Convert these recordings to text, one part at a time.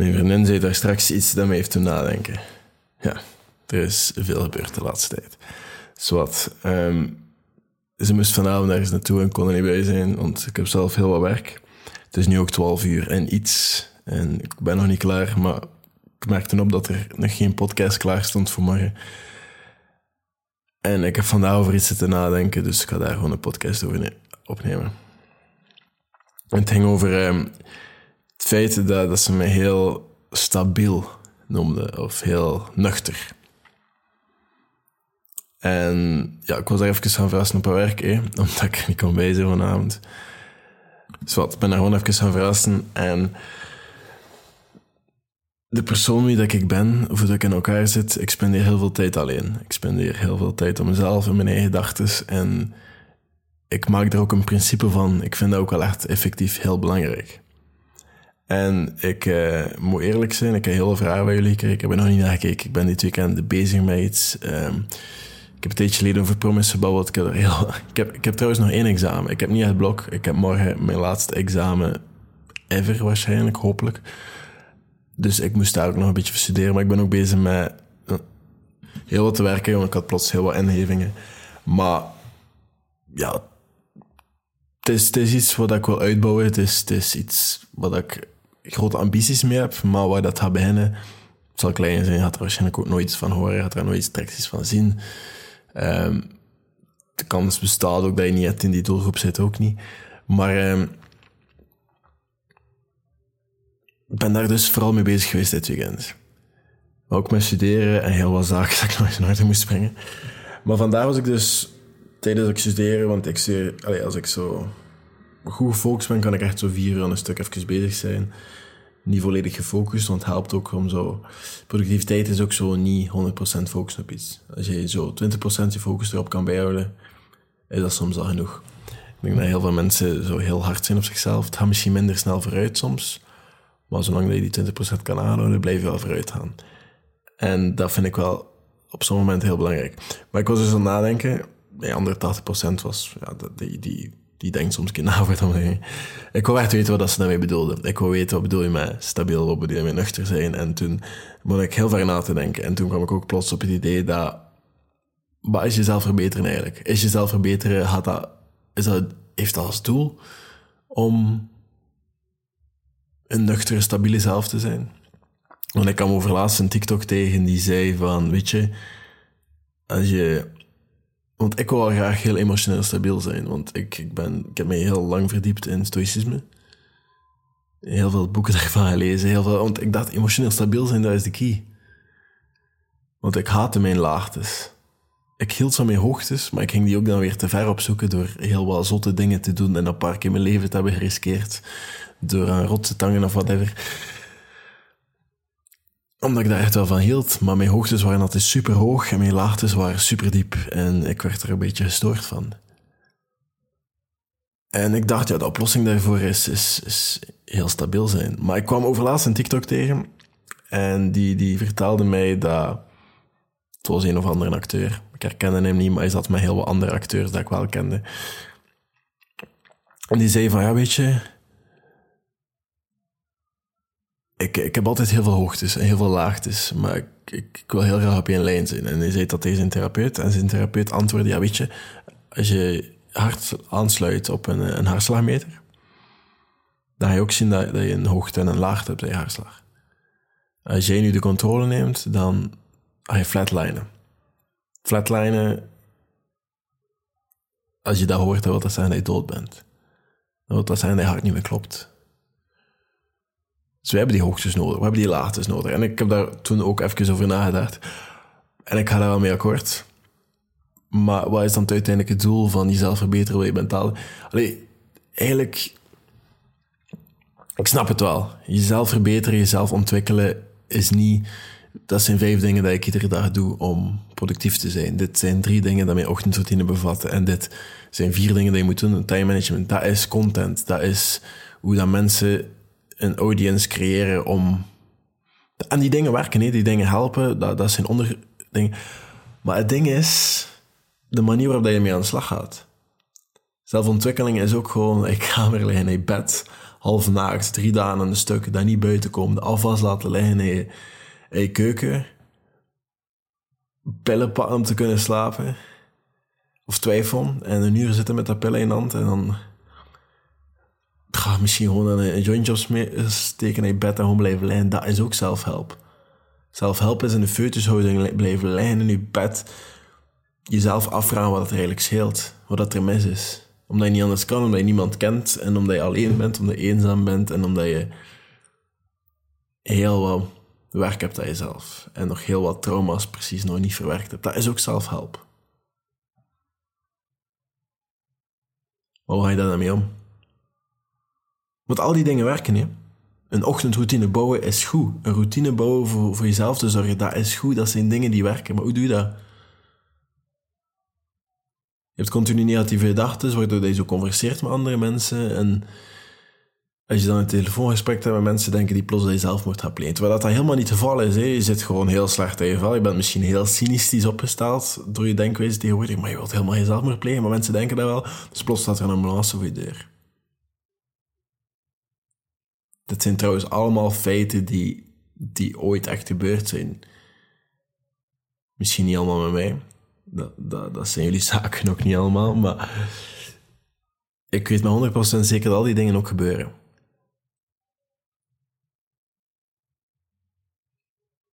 Mijn vriendin zei daar straks iets dat me heeft doen nadenken. Ja, er is veel gebeurd de laatste tijd. Zwat. Ehm, ze moest vanavond ergens naartoe en kon er niet bij zijn, want ik heb zelf heel wat werk. Het is nu ook 12 uur en iets. En ik ben nog niet klaar, maar ik merkte op dat er nog geen podcast klaar stond voor morgen. En ik heb vandaag over iets zitten nadenken, dus ik ga daar gewoon een podcast over opnemen. En het ging over ehm, het feit dat, dat ze me heel stabiel noemde, of heel nuchter. En ja, ik was daar even gaan verrassen op haar werk, omdat ik er niet kon zijn vanavond. Dus wat, ik ben daar gewoon even gaan verrassen. En de persoon wie dat ik ben, of dat ik in elkaar zit, ik spendeer heel veel tijd alleen. Ik spendeer heel veel tijd op mezelf en mijn eigen gedachten. En ik maak er ook een principe van. Ik vind dat ook wel echt effectief heel belangrijk. En ik uh, moet eerlijk zijn, ik heb heel veel vragen bij jullie gekregen. Ik heb nog niet naar gekeken. Ik ben dit weekend bezig met iets. Um, ik heb een tijdje geleden over Promise gebabbeld. Ik heb, heel, ik, heb, ik heb trouwens nog één examen. Ik heb niet het blok. Ik heb morgen mijn laatste examen ever waarschijnlijk, hopelijk. Dus ik moest daar ook nog een beetje studeren. Maar ik ben ook bezig met eh, heel wat te werken. Want ik had plots heel wat ingevingen. Maar ja, het is, het is iets wat ik wil uitbouwen. Het is, het is iets wat ik grote ambities mee heb. Maar waar dat gaat beginnen, het zal klein zijn. Gaat er waarschijnlijk ook nooit iets van horen. Gaat er nooit iets van zien. Um, de kans bestaat ook dat je niet in die doelgroep zit, ook niet. Maar um, ik ben daar dus vooral mee bezig geweest dit weekend. Ook met studeren en heel wat zaken dat ik nog eens naar moest brengen. Maar vandaag was ik dus tijdens ik studeren, want ik studeer, als ik zo goed gefocust ben, kan ik echt zo vier uur aan een stuk even bezig zijn niet volledig gefocust, want het helpt ook om zo... Productiviteit is ook zo niet 100% focus op iets. Als je zo 20% je focus erop kan bijhouden, is dat soms al genoeg. Ik denk dat heel veel mensen zo heel hard zijn op zichzelf. Het gaat misschien minder snel vooruit soms, maar zolang je die 20% kan aanhouden, blijf je wel vooruit gaan. En dat vind ik wel op zo'n moment heel belangrijk. Maar ik was dus aan het nadenken, bij andere 80% was ja, die, die die denkt soms keer na voor dan Ik wil echt weten wat ze daarmee bedoelden. Ik wil weten wat bedoel je met stabiel, wat bedoel je met nuchter zijn. En toen begon ik heel ver na te denken. En toen kwam ik ook plots op het idee dat... Wat is jezelf verbeteren eigenlijk? Is jezelf verbeteren, had dat, is dat, heeft dat als doel om een nuchtere, stabiele zelf te zijn? Want ik kwam over laatst een TikTok tegen die zei van, weet je, als je want ik wil graag heel emotioneel stabiel zijn. Want ik, ik, ben, ik heb mij heel lang verdiept in stoïcisme. Heel veel boeken daarvan gelezen. Heel veel, want ik dacht, emotioneel stabiel zijn, dat is de key. Want ik haatte mijn laagtes. Ik hield van mijn hoogtes, maar ik ging die ook dan weer te ver opzoeken door heel wat zotte dingen te doen en een paar keer mijn leven te hebben geriskeerd. Door aan rotse tangen of whatever omdat ik daar echt wel van hield. Maar mijn hoogtes waren altijd super hoog en mijn laagtes waren super diep. En ik werd er een beetje gestoord van. En ik dacht, ja, de oplossing daarvoor is, is, heel stabiel zijn. Maar ik kwam overlaatst een TikTok tegen. En die, die vertelde mij dat... Het was een of andere acteur. Ik herkende hem niet, maar hij zat met heel wat andere acteurs dat ik wel kende. En die zei van, ja, weet je ik, ik heb altijd heel veel hoogtes en heel veel laagtes, maar ik, ik, wil heel graag op één lijn zijn. En hij zei dat tegen zijn therapeut. En zijn therapeut antwoordde, ja weet je, als je hart aansluit op een, een hartslagmeter, dan ga je ook zien dat, dat je een hoogte en een laagte hebt bij je hartslag. Als jij nu de controle neemt, dan ga je flatlinen. Flatlinen, als je dat hoort, dan wil dat zeggen dat je dood bent. Dan dat zeggen dat je hart niet meer klopt. We hebben die hoogtes nodig, we hebben die laagtes nodig. En ik heb daar toen ook even over nagedacht. En ik ga daar wel mee akkoord. Maar wat is dan het uiteindelijke doel van jezelf verbeteren, wat je bent Allee, eigenlijk... Ik snap het wel. Jezelf verbeteren, jezelf ontwikkelen is niet... Dat zijn vijf dingen dat ik iedere dag doe om productief te zijn. Dit zijn drie dingen dat mijn ochtendroutine bevatten. En dit zijn vier dingen die je moet doen. Time management, dat is content. Dat is hoe dat mensen een audience creëren om aan die dingen werken, nee, die dingen helpen, dat, dat zijn onder dingen. Maar het ding is de manier waarop je mee aan de slag gaat. Zelfontwikkeling is ook gewoon, ik ga weer liggen in bed, half naakt, drie dagen een stuk, daar niet buiten komen, de afwas laten liggen in je, keuken, pillen pakken om te kunnen slapen, of twijfelen, en een uur zitten met dat pillen in hand, en dan ga misschien gewoon een, jointje opsteken in je bed en gewoon blijven liggen. Dat is ook zelfhelp. Zelfhelp is in de foetushouding blijven liggen in je bed. Jezelf afvragen wat het eigenlijk scheelt. Wat dat er mis is. Omdat je niet anders kan, omdat je niemand kent. En omdat je alleen bent, omdat je eenzaam bent. En omdat je heel wat werk hebt aan jezelf. En nog heel wat trauma's precies nog niet verwerkt hebt. Dat is ook zelfhelp. Maar hoe ga je daar dan mee om? Want al die dingen werken, hè. Een ochtendroutine bouwen is goed. Een routine bouwen voor, voor jezelf te zorgen, dat is goed. Dat zijn dingen die werken. Maar hoe doe je dat? Je hebt continu negatieve gedachten, waardoor je zo converseert met andere mensen. En als je dan een telefoongesprek hebt met mensen, denken die plots dat je zelfmoord gaat plegen. Terwijl dat, dat helemaal niet het geval is. Hè. Je zit gewoon heel slecht in je vel. Je bent misschien heel cynistisch opgesteld door je denkwijze tegenwoordig. Maar je wilt helemaal geen zelfmoord plegen. Maar mensen denken dat wel. Dus plots staat er een ambulance voor je deur. Dat zijn trouwens allemaal feiten die, die ooit echt gebeurd zijn. Misschien niet allemaal met mij. Dat, dat, dat zijn jullie zaken ook niet allemaal. Maar ik weet met 100% zeker dat al die dingen ook gebeuren.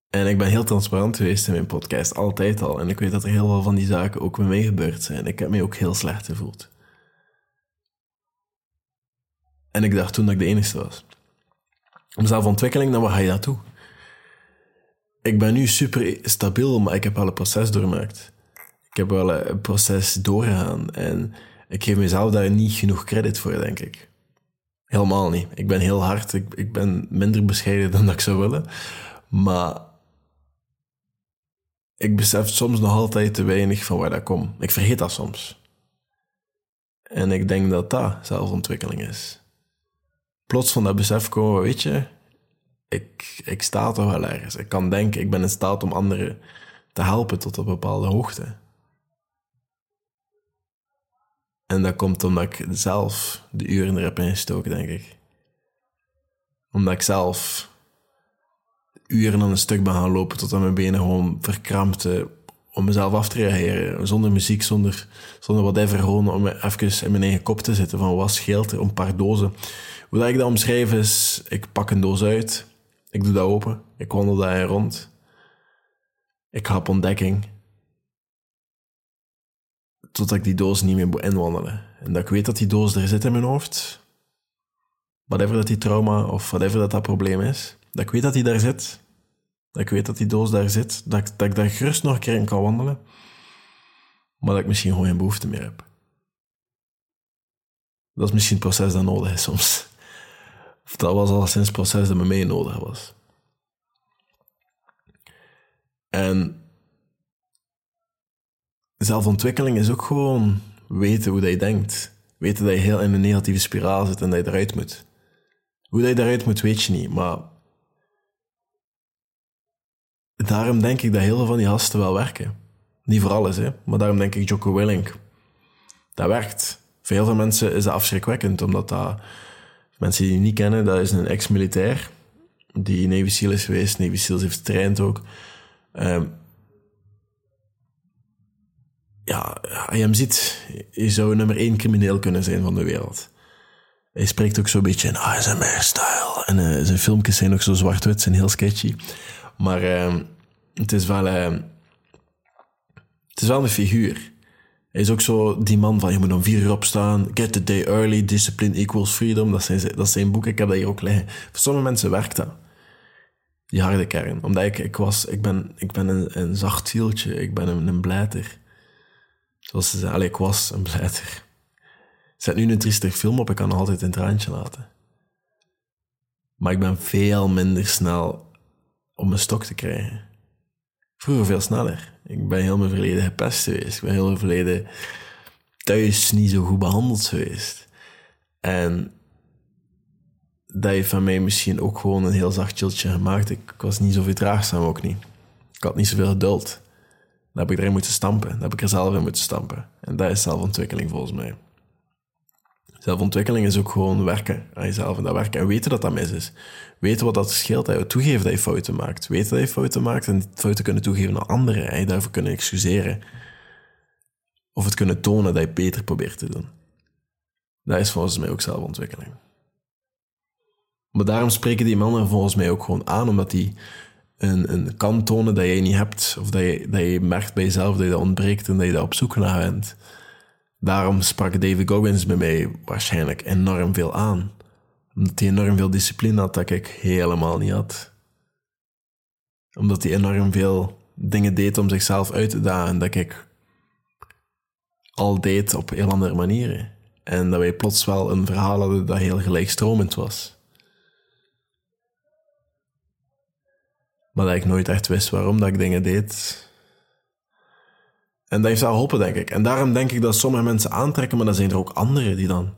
En ik ben heel transparant geweest in mijn podcast, altijd al. En ik weet dat er heel veel van die zaken ook met mij gebeurd zijn. Ik heb mij ook heel slecht gevoeld. En ik dacht toen dat ik de enige was zelfontwikkeling, dan waar ga je naartoe? Ik ben nu super stabiel, maar ik heb wel een proces doorgemaakt. Ik heb wel een proces doorgegaan en ik geef mezelf daar niet genoeg credit voor, denk ik. Helemaal niet. Ik ben heel hard, ik, ik ben minder bescheiden dan dat ik zou willen, maar ik besef soms nog altijd te weinig van waar dat komt. Ik vergeet dat soms. En ik denk dat dat zelfontwikkeling is plots van dat besef komen, weet je, ik, ik sta toch wel ergens. Ik kan denken, ik ben in staat om anderen te helpen tot een bepaalde hoogte. En dat komt omdat ik zelf de uren er heb ingestoken, denk ik. Omdat ik zelf uren aan een stuk ben gaan lopen tot aan mijn benen gewoon verkrampte om mezelf af te reageren. Zonder muziek, zonder, zonder whatever. Gewoon om even in mijn eigen kop te zitten van wat scheelt er, een paar dozen. Hoe dat ik dat omschrijf is, ik pak een doos uit, ik doe dat open, ik wandel daar rond. Ik ga op ontdekking. Totdat ik die doos niet meer moet inwandelen. En dat ik weet dat die doos er zit in mijn hoofd. Whatever dat die trauma of whatever dat dat probleem is. Dat ik weet dat die daar zit. Dat ik weet dat die doos daar zit. Dat, dat ik daar gerust nog een keer in kan wandelen. Maar dat ik misschien gewoon geen behoefte meer heb. Dat is misschien het proces dat nodig is soms. Of dat was al sinds het proces dat me mee nodig was. En zelfontwikkeling is ook gewoon weten hoe dat je denkt. Weten dat je heel in een negatieve spiraal zit en dat je eruit moet. Hoe dat je eruit moet, weet je niet, maar daarom denk ik dat heel veel van die gasten wel werken. Niet voor alles, hè. Maar daarom denk ik Jocko Willink. Dat werkt. Voor heel veel mensen is dat afschrikwekkend, omdat dat... Mensen die het niet kennen, dat is een ex-militair. Die Navy SEAL is geweest. Navy heeft getraind ook. Um, ja, je hem ziet, je zou nummer één crimineel kunnen zijn van de wereld. Hij spreekt ook zo'n beetje in ASMR-style. En uh, zijn filmpjes zijn ook zo zwart-wit, zijn heel sketchy. Maar uh, het is wel... Uh, het is wel een figuur. Hij is ook zo die man van je moet om vier uur opstaan. Get the day early, discipline equals freedom. Dat zijn, dat zijn boeken, ik heb dat hier ook liggen. Voor sommige mensen werkt dat. Die harde kern. Omdat ik, ik was, ik ben, ik ben een, een zacht zieltje. Ik ben een, een blijter. Zoals ze zeggen, ik was een blijter. Zet nu een triestig film op, ik kan altijd een traantje laten. Maar ik ben veel minder snel om mijn stok te krijgen. Vroeger veel sneller. Ik ben heel mijn verleden gepest geweest. Ik ben heel mijn verleden thuis niet zo goed behandeld geweest. En dat heeft van mij misschien ook gewoon een heel zacht chilltje gemaakt. Ik, was niet zo vertraagzaam ook niet. Ik had niet zoveel geduld. Dan heb ik erin moeten stampen. Dan heb ik er zelf in moeten stampen. En dat is zelfontwikkeling volgens mij. Zelfontwikkeling is ook gewoon werken aan jezelf en dat werken. En weten dat dat mis is. Weten wat dat scheelt. Dat toegeven dat je fouten maakt. Weten dat je fouten maakt en fouten kunnen toegeven aan anderen. En je daarvoor kunnen excuseren. Of het kunnen tonen dat je beter probeert te doen. Dat is volgens mij ook zelfontwikkeling. Maar daarom spreken die mannen volgens mij ook gewoon aan, omdat die een, een tonen dat jij niet hebt, of dat je, dat je merkt bij jezelf dat je dat ontbreekt en dat je daar op zoek naar bent. Daarom sprak David Goggins bij mij waarschijnlijk enorm veel aan. Omdat hij enorm veel discipline had dat ik helemaal niet had. Omdat hij enorm veel dingen deed om zichzelf uit te dagen dat ik al deed op heel andere manieren. En dat wij plots wel een verhaal hadden dat heel gelijkstromend was. Maar dat ik nooit echt wist waarom dat ik dingen deed. En dat heeft wel geholpen, denk ik. En daarom denk ik dat sommige mensen aantrekken, maar dan zijn er ook anderen die dan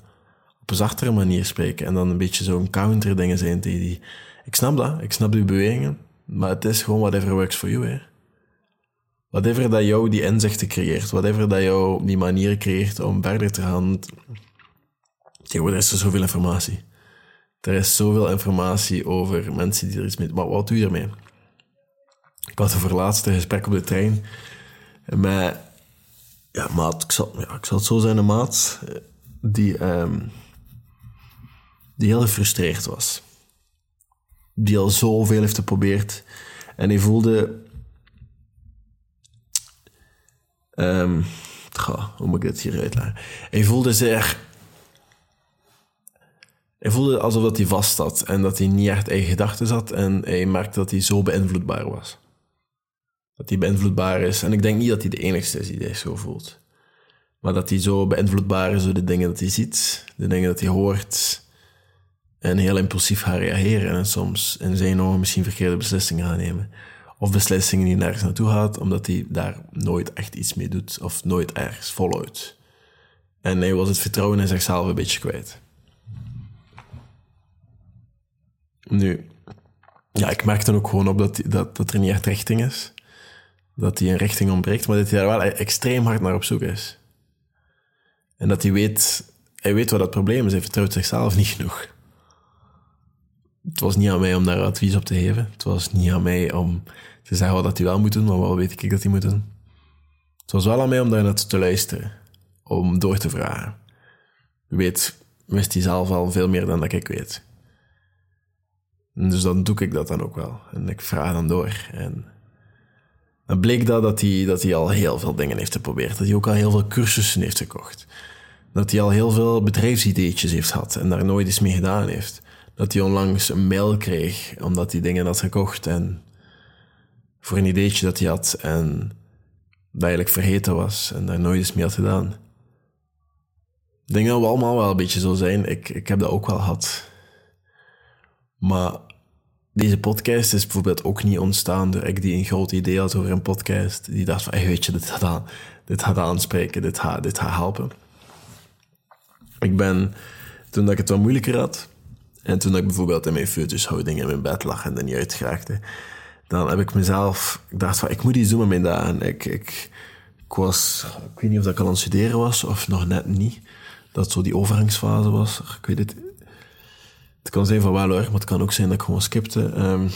op een zachtere manier spreken. En dan een beetje zo'n counter dingen zijn tegen die... Ik snap dat, ik snap die bewegingen. Maar het is gewoon whatever works for you, hè. Whatever dat jou die inzichten creëert, whatever dat jou die manier creëert om verder te gaan. Tegenwoordig is er zoveel informatie. Er is zoveel informatie over mensen die er iets mee... Maar wat doe je ermee? Ik had een laatste gesprek op de trein Ja, maat, ik zal, ja, ik zal het zo zijn, een maat die, um, die heel gefrustreerd was. Die al zoveel heeft geprobeerd. En hij voelde... Um, hoe moet ik dit hier uitleggen? Hij voelde zich... Hij voelde alsof hij vast zat en dat hij niet echt eigen gedachten had en hij merkte dat hij zo beïnvloedbaar was. Dat hij beïnvloedbaar is. En ik denk niet dat hij de enigste is die zich zo voelt. Maar dat hij zo beïnvloedbaar is door de dingen dat hij ziet, de dingen dat hij hoort. En heel impulsief gaat reageren en soms in zijn ogen misschien verkeerde beslissingen gaan nemen. Of beslissingen die nergens naartoe gaat, omdat hij daar nooit echt iets mee doet of nooit ergens volhoudt. En hij was het vertrouwen in zichzelf een beetje kwijt. Nu, ja, ik merk dan ook gewoon op dat, dat, dat er niet echt richting is dat hij een richting ontbreekt, maar dat hij daar wel extreem hard naar op zoek is. En dat hij weet, hij weet wat het probleem is, hij vertrouwt zichzelf niet genoeg. Het was niet aan mij om daar advies op te geven. Het was niet aan mij om te zeggen wat hij wel moet doen, maar wat weet ik dat hij moet doen. Het was wel aan mij om daar naar te luisteren, om door te vragen. weet, wist hij zelf al veel meer dan dat ik weet. Dus dan doe ik dat dan ook wel. En ik vraag dan door. En dan bleek dat, dat hij, dat hij al heel veel dingen heeft geprobeerd. Dat hij ook al heel veel cursussen heeft gekocht. Dat hij al heel veel bedrijfsideetjes heeft gehad en daar nooit iets mee gedaan heeft. Dat hij onlangs een mail kreeg omdat hij dingen had gekocht en voor een ideetje dat hij had en dat eigenlijk vergeten was en daar nooit iets mee had gedaan. Ik denk dat we allemaal wel een beetje zo zijn. Ik, ik heb dat ook wel gehad. Maar deze podcast is bijvoorbeeld ook niet ontstaan door ik die een groot idee had over een podcast. Die dacht van, hey, weet je, dit gaat, aan, dit gaat aanspreken, dit gaat, dit gaat helpen. Ik ben, toen dat ik het wat moeilijker had, en toen ik bijvoorbeeld in mijn foetushouding in mijn bed lag en er niet uitgeraakte, dan heb ik mezelf, ik dacht van, ik moet iets doen met mijn dagen. Ik, ik, ik was, ik weet niet of dat ik al aan het studeren was, of nog net niet. Dat zo die overgangsfase was. Ik weet het, het kan zijn van wel hoor, maar het kan ook zijn dat ik gewoon skipte. Um,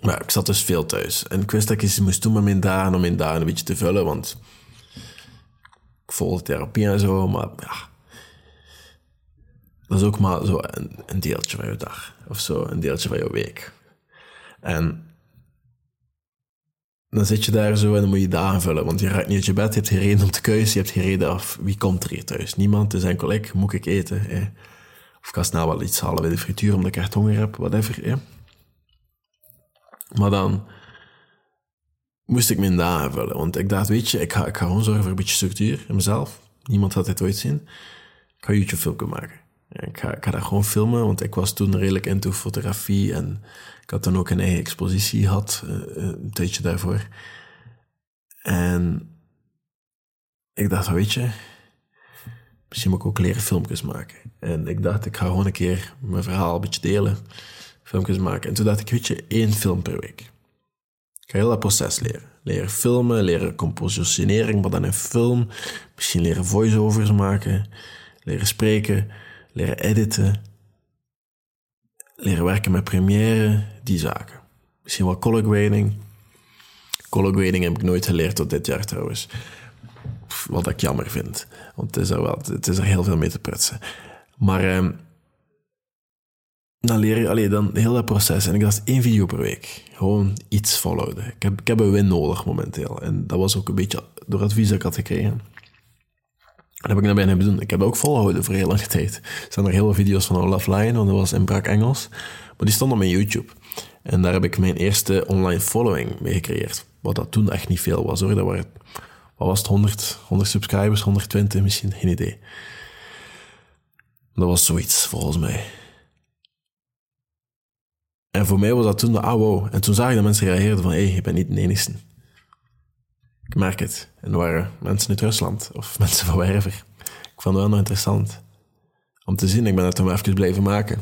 maar ik zat dus veel thuis. En ik wist dat ik iets moest doen met mijn dagen om mijn dagen een beetje te vullen, want ik volgde therapie en zo, maar ja. Dat is ook maar zo een, deeltje van je dag. Of zo, een deeltje van je week. En dan zit je daar zo en dan moet je dagen vullen. Want je raakt niet uit je bed, je hebt geen reden om te keuzen, je hebt geen reden af. Wie komt er hier thuis? Niemand, is enkel ik. Moet ik eten? Hè? Of ik ga snel wel iets halen bij de frituur omdat ik echt honger heb, whatever. Ja. Maar dan moest ik mijn dagen vullen. Want ik dacht, weet je, ik ga, ik gewoon zorgen voor een beetje structuur in mezelf. Niemand had dit ooit zien. Ik ga YouTube-filmpje maken. Ik, ga, ik ga dat gewoon filmen, want ik was toen redelijk into fotografie en ik had dan ook een eigen expositie gehad, eh, een tijdje daarvoor. En ik dacht, weet je, misschien moet ik ook leren filmpjes maken. En ik dacht, ik ga gewoon een keer mijn verhaal een beetje delen, filmpjes maken. En toen dacht ik, weet je, één film per week. Ik ga heel dat proces leren. Leren filmen, leren compositionering, maar dan in film. Misschien leren voiceovers maken. leren spreken, leren editen, leren werken met Premiere, die zaken. Misschien wel color grading. Color grading heb ik nooit geleerd tot dit jaar trouwens. Wat ik jammer vind. Want het is er, wel, het is er heel veel mee te prutsen. Maar eh, dan leer je allee, dan heel dat proces. En ik dacht één video per week. Gewoon iets volhouden. Ik heb, ik heb een win nodig momenteel. En dat was ook een beetje door advies dat ik had gekregen. Dat heb ik naar bijna doen. Ik heb ook volhouden voor heel lange tijd. Er zijn er heel veel video's van Olaf Lyon, want dat was in brak Engels. Maar die stond op mijn YouTube. En daar heb ik mijn eerste online following mee gecreëerd. Wat dat toen echt niet veel was hoor. Dat waren, wat was het, 100, 100 subscribers, 120 misschien, geen idee. Dat was zoiets, volgens mij. En voor mij was dat toen de ah wow. En toen zag ik dat mensen reageerden van, hé, hey, je bent niet de enigste. Ik merk het. En er waren mensen uit Rusland, of mensen van Werver. Ik vond het wel nog interessant om te zien. Ik ben het toen even blijven maken.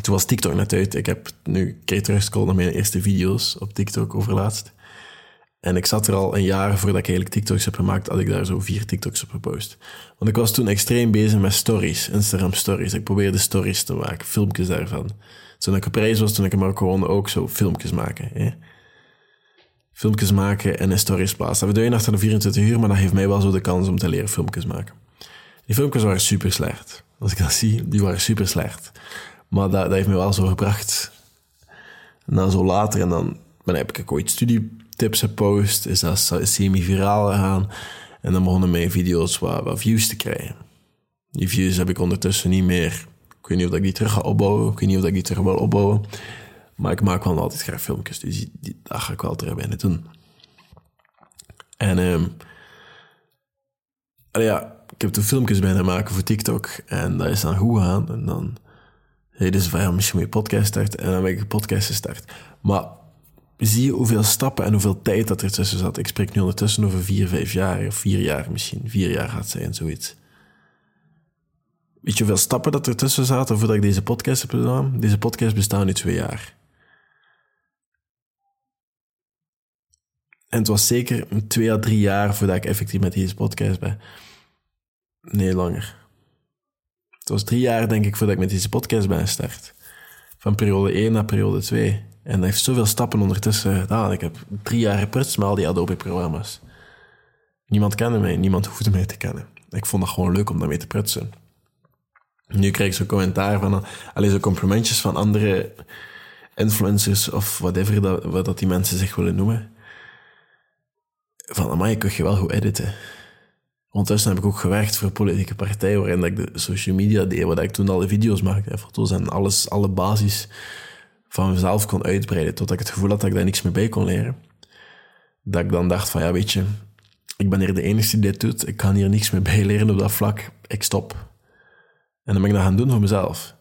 toen was TikTok net uit. Ik heb nu keer teruggecallt naar mijn eerste video's op TikTok overlaatst. En ik zat er al een jaar voordat ik eigenlijk TikToks heb gemaakt, had ik daar zo vier TikToks op gepost. Want ik was toen extreem bezig met stories, Instagram stories. Ik probeerde stories te maken, filmpjes daarvan. Toen ik op reis was, toen ik ook gewoon ook zo filmpjes maken. Hè? Filmpjes maken en in stories plaatsen. Dat je achter de 24 uur, maar dat geeft mij wel zo de kans om te leren filmpjes maken. Die filmpjes waren super slecht. Als ik dat zie, die waren super slecht. Maar dat, heeft me wel zo gebracht. En dan zo later, en dan, dan heb ik ooit studietips gepost, is dat semi-viraal gegaan. En dan begonnen mijn video's wat, views te krijgen. Die views heb ik ondertussen niet meer weet niet of ik die terug ga opbouwen. Ik weet niet of ik die terug wil opbouwen. Maar ik maak wel altijd graag filmpjes. Dus die, dat ga ik wel terug bijna doen. En um, ja, ik heb toen filmpjes bijna maken voor TikTok. En dat is dan goed gegaan. En dan hey, dus ja, misschien je podcast starten. En dan ben ik een podcast gestart. Maar zie je hoeveel stappen en hoeveel tijd dat er tussen zat. Ik spreek nu ondertussen over vier, vijf jaar. Of vier jaar misschien. Vier jaar gaat zijn, zoiets. Weet je hoeveel stappen dat er tussen zaten voordat ik deze podcast heb gedaan? Deze podcast bestaat nu twee jaar. En het was zeker twee à drie jaar voordat ik effectief met deze podcast ben. Nee, langer. Het was drie jaar, denk ik, voordat ik met deze podcast ben gestart. Van periode 1 naar periode 2. En dat heeft zoveel stappen ondertussen gedaan. Ik heb drie jaar geprutst met al die Adobe-programma's. Niemand kende mij, niemand hoefde mij te kennen. Ik vond het gewoon leuk om daarmee te prutsen. Nu krijg ik zo commentaar van, alleen zo complimentjes van andere influencers of whatever dat, wat dat die mensen zich willen noemen. Van, amai, kun je wel goed editen. Ondertussen heb ik ook gewerkt voor een politieke partij waarin ik de social media deed, waar ik toen alle video's maakte, foto's en alles, alle basis van mezelf kon uitbreiden, totdat ik het gevoel had dat ik daar niks meer bij kon leren. Dat ik dan dacht van, ja, weet je, ik ben hier de enige die dit doet, ik kan hier niks meer bij leren op dat vlak, ik stop. En dan ben ik dat gaan doen voor mezelf.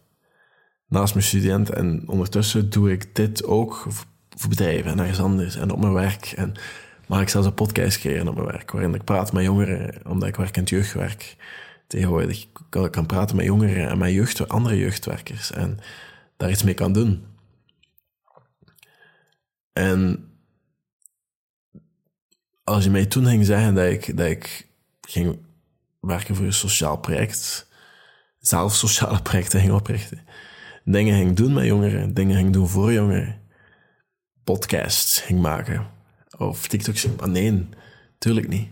Naast mijn student. En ondertussen doe ik dit ook voor bedrijven en ergens anders. En op mijn werk. En maak ik zelfs een podcast creëren op mijn werk. Waarin ik praat met jongeren, omdat ik werk in het jeugdwerk. Tegenwoordig kan ik kan praten met jongeren en met jeugd, andere jeugdwerkers. En daar iets mee kan doen. En als je mij toen ging zeggen dat ik, dat ik ging werken voor een sociaal project zelf sociale projecten ging oprichten. Dingen ging doen met jongeren, dingen ging doen voor jongeren. Podcasts ging maken. Of TikToks. Maar nee, tuurlijk niet.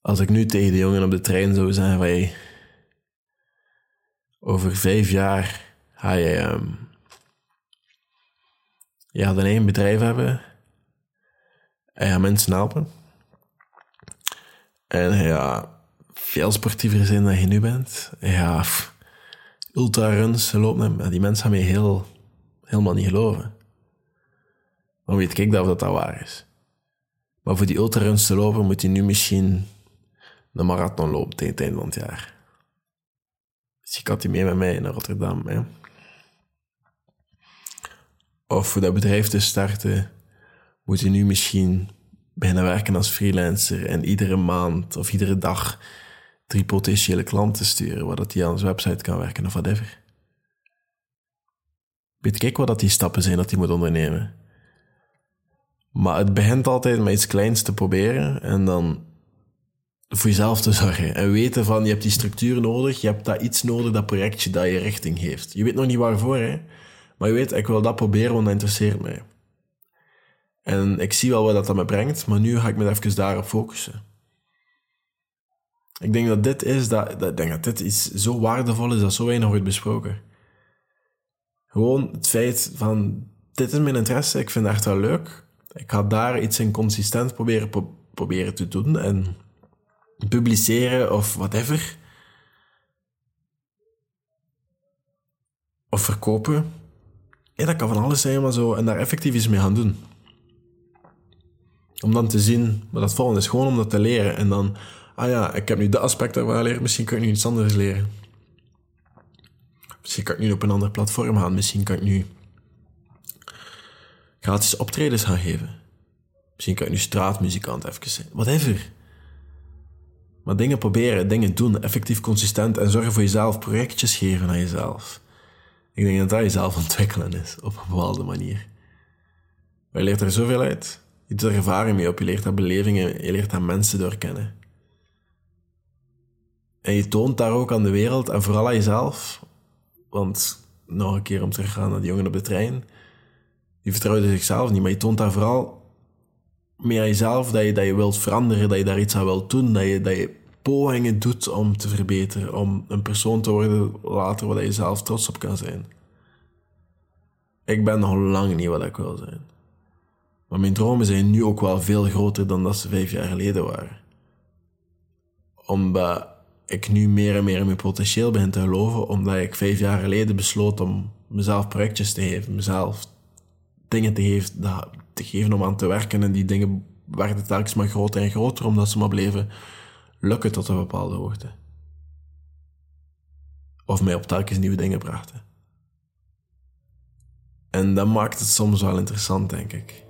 Als ik nu tegen de jongen op de trein zou zeggen van... Over vijf jaar ga je... Um, gaat een eigen bedrijf hebben. En gaat mensen helpen. En ja veel sportiever zijn dan je nu bent. Ja, ultraruns lopen, die mensen gaan mij heel, helemaal niet geloven. Maar weet ik dat, dat waar is. Maar voor die ultraruns te lopen moet je nu misschien een marathon lopen tegen het einde van het jaar. Dus je kan die mee met mij naar Rotterdam. Hè? Of voor dat bedrijf te starten, moet je nu misschien beginnen werken als freelancer en iedere maand of iedere dag drie potentiële klanten sturen, waar dat die aan zijn website kan werken of whatever. Weet kijk wat dat die stappen zijn dat hij moet ondernemen. Maar het begint altijd met iets kleins te proberen en dan voor jezelf te zorgen. En weten van, je hebt die structuur nodig, je hebt dat iets nodig, dat projectje dat je richting heeft. Je weet nog niet waarvoor, hè. Maar je weet, ik wil dat proberen, want dat interesseert mij. En ik zie wel wat dat me brengt, maar nu ga ik me even daarop focussen. Ik denk dat dit is, dat, dat, denk dat dit iets zo waardevol is, dat zo weinig wordt besproken. Gewoon het feit van, dit is mijn interesse, ik vind het echt wel leuk. Ik ga daar iets in consistent proberen, proberen te doen en publiceren of whatever. Of verkopen. Ja, dat kan van alles zijn, maar zo. En daar effectief iets mee gaan doen. Om dan te zien wat dat volgende is. Gewoon om dat te leren. En dan, ah ja, ik heb nu dat aspect ervan geleerd. Misschien kan ik nu iets anders leren. Misschien kan ik nu op een ander platform gaan. Misschien kan ik nu gratis optredens gaan geven. Misschien kan ik nu straatmuzikant even zijn. Whatever. Maar dingen proberen, dingen doen, effectief consistent en zorgen voor jezelf, projectjes geven aan jezelf. Ik denk dat dat jezelf ontwikkelen is, op een bepaalde manier. Maar je leert er zoveel uit. Je doet er ervaring mee op, je leert daar belevingen, je leert daar mensen door kennen. En je toont daar ook aan de wereld en vooral aan jezelf. Want, nog een keer om terug te gaan naar die jongen op de trein. Die vertrouwde zichzelf niet, maar je toont daar vooral meer aan jezelf, dat je, dat je wilt veranderen, dat je daar iets aan wilt doen, dat je, dat je pogingen doet om te verbeteren, om een persoon te worden later waar je zelf trots op kan zijn. Ik ben nog lang niet wat ik wil zijn. Maar mijn dromen zijn nu ook wel veel groter dan dat ze vijf jaar geleden waren. Omdat ik nu meer en meer in mijn potentieel begin te geloven, omdat ik vijf jaar geleden besloot om mezelf projectjes te geven, mezelf dingen te geven, te geven om aan te werken. En die dingen werden telkens maar groter en groter, omdat ze maar bleven lukken tot een bepaalde hoogte. Of mij op telkens nieuwe dingen brachten. En dat maakt het soms wel interessant, denk ik.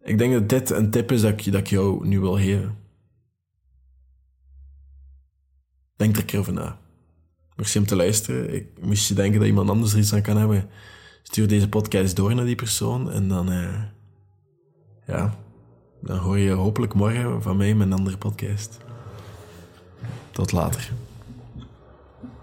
Ik denk dat dit een tip is dat ik, dat jou nu wil geven. Denk er een keer over na. Merci om te luisteren. Ik moest je denken dat iemand anders er iets aan kan hebben stuur deze podcast door naar die persoon en dan, uh, ja, dan hoor je hopelijk morgen van mij mijn andere podcast. Tot later.